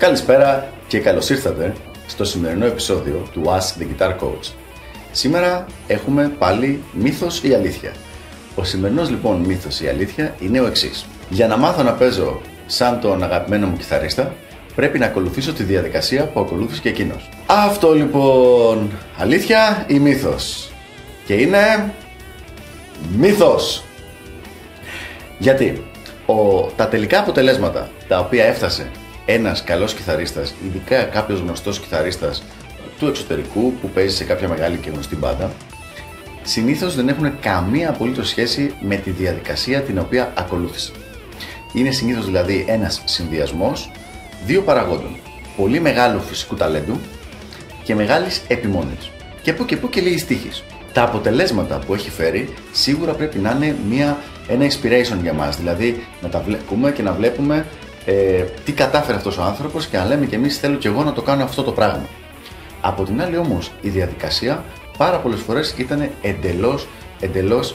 Καλησπέρα και καλώς ήρθατε στο σημερινό επεισόδιο του Ask the Guitar Coach. Σήμερα έχουμε πάλι μύθος ή αλήθεια. Ο σημερινός λοιπόν μύθος ή αλήθεια είναι ο εξής. Για να μάθω να παίζω σαν τον αγαπημένο μου κιθαρίστα, πρέπει να ακολουθήσω τη διαδικασία που ακολούθησε και εκείνος. Αυτό λοιπόν, αλήθεια ή μύθος; Και είναι... Μύθος! Γιατί ο, τα τελικά αποτελέσματα τα οποία έφτασε ένας καλός κιθαρίστας, ειδικά κάποιος γνωστός κιθαρίστας του εξωτερικού που παίζει σε κάποια μεγάλη και γνωστή μπάντα, συνήθως δεν έχουν καμία απολύτως σχέση με τη διαδικασία την οποία ακολούθησε. Είναι συνήθως δηλαδή ένας συνδυασμός δύο παραγόντων. Πολύ μεγάλου φυσικού ταλέντου και μεγάλης επιμονής. Και που και που και λίγης τύχης. Τα αποτελέσματα που έχει φέρει σίγουρα πρέπει να είναι μια, ένα inspiration για μας. Δηλαδή να τα βλέπουμε και να βλέπουμε ε, τι κατάφερε αυτός ο άνθρωπος και να λέμε και εμείς θέλω και εγώ να το κάνω αυτό το πράγμα. Από την άλλη όμως η διαδικασία πάρα πολλές φορές ήταν εντελώς, εντελώς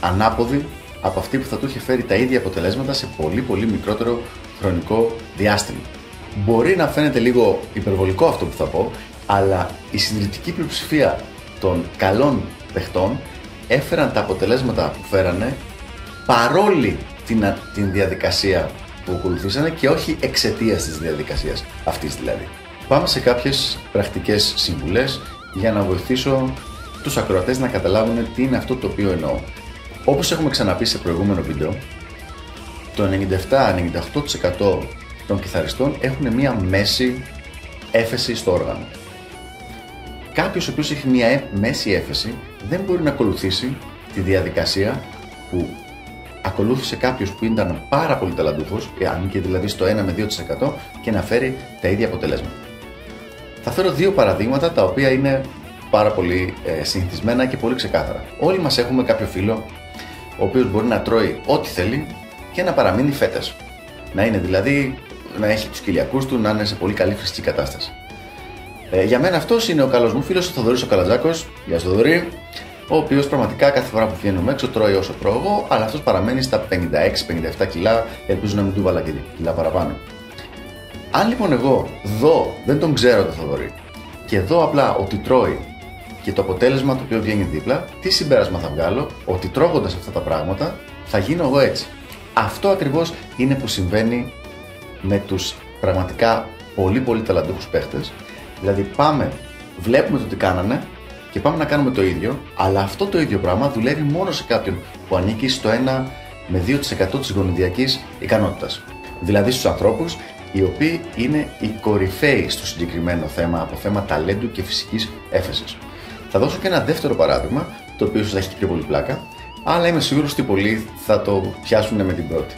ανάποδη από αυτή που θα του είχε φέρει τα ίδια αποτελέσματα σε πολύ πολύ μικρότερο χρονικό διάστημα. Μπορεί να φαίνεται λίγο υπερβολικό αυτό που θα πω, αλλά η συντηρητική πλειοψηφία των καλών παιχτών έφεραν τα αποτελέσματα που φέρανε παρόλη την, την διαδικασία που ακολουθήσανε και όχι εξαιτίας της διαδικασίας αυτής δηλαδή. Πάμε σε κάποιες πρακτικές συμβουλές για να βοηθήσω τους ακροατές να καταλάβουν τι είναι αυτό το οποίο εννοώ. Όπως έχουμε ξαναπεί σε προηγούμενο βίντεο, το 97-98% των κιθαριστών έχουν μία μέση έφεση στο όργανο. Κάποιος ο οποίος έχει μία μέση έφεση δεν μπορεί να ακολουθήσει τη διαδικασία που ακολούθησε κάποιος που ήταν πάρα πολύ ταλαντούχος, αν και δηλαδή στο 1 με 2% και να φέρει τα ίδια αποτελέσματα. Θα φέρω δύο παραδείγματα τα οποία είναι πάρα πολύ ε, συνηθισμένα και πολύ ξεκάθαρα. Όλοι μας έχουμε κάποιο φίλο ο οποίος μπορεί να τρώει ό,τι θέλει και να παραμείνει φέτε. Να είναι δηλαδή, να έχει τους κοιλιακούς του, να είναι σε πολύ καλή φυσική κατάσταση. Ε, για μένα αυτός είναι ο καλός μου φίλος, ο Θοδωρής ο Καλατζάκος. Γεια σου, Θοδωρή ο οποίος πραγματικά κάθε φορά που βγαίνουμε έξω τρώει όσο τρώω εγώ, αλλά αυτός παραμένει στα 56-57 κιλά, ελπίζω να μην του βάλα και κιλά παραπάνω. Αν λοιπόν εγώ δω, δεν τον ξέρω το Θοδωρή, και δω απλά ότι τρώει και το αποτέλεσμα το οποίο βγαίνει δίπλα, τι συμπέρασμα θα βγάλω, ότι τρώγοντας αυτά τα πράγματα θα γίνω εγώ έτσι. Αυτό ακριβώς είναι που συμβαίνει με τους πραγματικά πολύ πολύ ταλαντούχους παίχτες. Δηλαδή πάμε, βλέπουμε το τι κάνανε, και πάμε να κάνουμε το ίδιο, αλλά αυτό το ίδιο πράγμα δουλεύει μόνο σε κάποιον που ανήκει στο 1 με 2% της γονιδιακής ικανότητας. Δηλαδή στους ανθρώπους οι οποίοι είναι οι κορυφαίοι στο συγκεκριμένο θέμα από θέμα ταλέντου και φυσικής έφεσης. Θα δώσω και ένα δεύτερο παράδειγμα, το οποίο θα έχει πιο πολύ πλάκα, αλλά είμαι σίγουρος ότι πολλοί θα το πιάσουν με την πρώτη.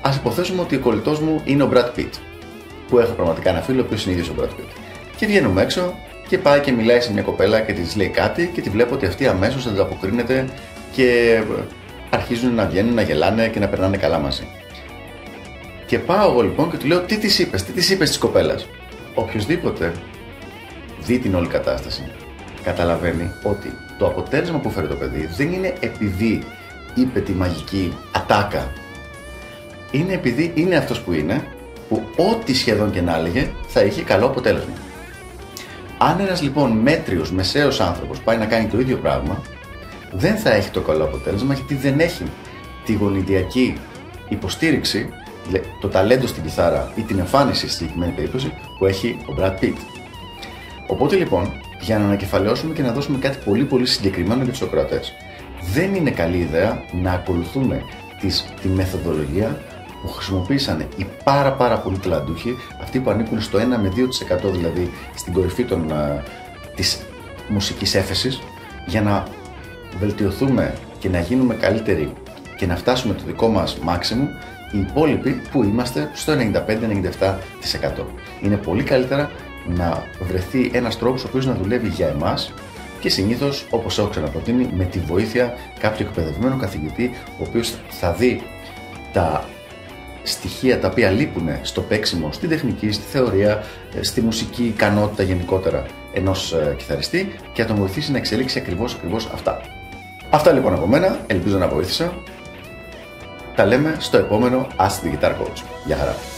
Α υποθέσουμε ότι ο κολλητός μου είναι ο Brad Pitt, που έχω πραγματικά ένα φίλο ο οποίος είναι ίδιος ο Brad Pitt. Και βγαίνουμε έξω και πάει και μιλάει σε μια κοπέλα και της λέει κάτι και τη βλέπω ότι αυτή αμέσως ανταποκρίνεται και αρχίζουν να βγαίνουν, να γελάνε και να περνάνε καλά μαζί. Και πάω εγώ λοιπόν και του λέω τι της είπες, τι της είπες της κοπέλας; Οποιοδήποτε δει την όλη κατάσταση καταλαβαίνει ότι το αποτέλεσμα που φέρει το παιδί δεν είναι επειδή είπε τη μαγική ατάκα. Είναι επειδή είναι αυτός που είναι, που ό,τι σχεδόν και να έλεγε θα είχε καλό αποτέλεσμα. Αν ένας λοιπόν μέτριος, μεσαίος άνθρωπος πάει να κάνει το ίδιο πράγμα, δεν θα έχει το καλό αποτέλεσμα γιατί δεν έχει τη γονιδιακή υποστήριξη, το ταλέντο στην κιθάρα ή την εμφάνιση στη συγκεκριμένη περίπτωση που έχει ο Brad Pitt. Οπότε λοιπόν, για να ανακεφαλαιώσουμε και να δώσουμε κάτι πολύ πολύ συγκεκριμένο για τους ακροατέ, δεν είναι καλή ιδέα να ακολουθούμε τις, τη μεθοδολογία που χρησιμοποίησαν οι πάρα πάρα πολύ ταλαντούχοι, αυτοί που ανήκουν στο 1 με 2% δηλαδή στην κορυφή των, α, της μουσικής έφεσης, για να βελτιωθούμε και να γίνουμε καλύτεροι και να φτάσουμε το δικό μας maximum, οι υπόλοιποι που είμαστε στο 95-97%. Είναι πολύ καλύτερα να βρεθεί ένας τρόπος ο οποίος να δουλεύει για εμάς και συνήθως, όπως έχω ξαναπροτείνει, με τη βοήθεια κάποιου εκπαιδευμένου καθηγητή, ο οποίος θα δει τα στοιχεία τα οποία λείπουν στο παίξιμο, στην τεχνική, στη θεωρία, ε, στη μουσική ικανότητα γενικότερα ενός ε, κιθαριστή και θα τον βοηθήσει να εξελίξει ακριβώς, ακριβώς αυτά. Αυτά λοιπόν από μένα, ελπίζω να βοήθησα. Τα λέμε στο επόμενο Ask the Guitar Coach. Γεια χαρά!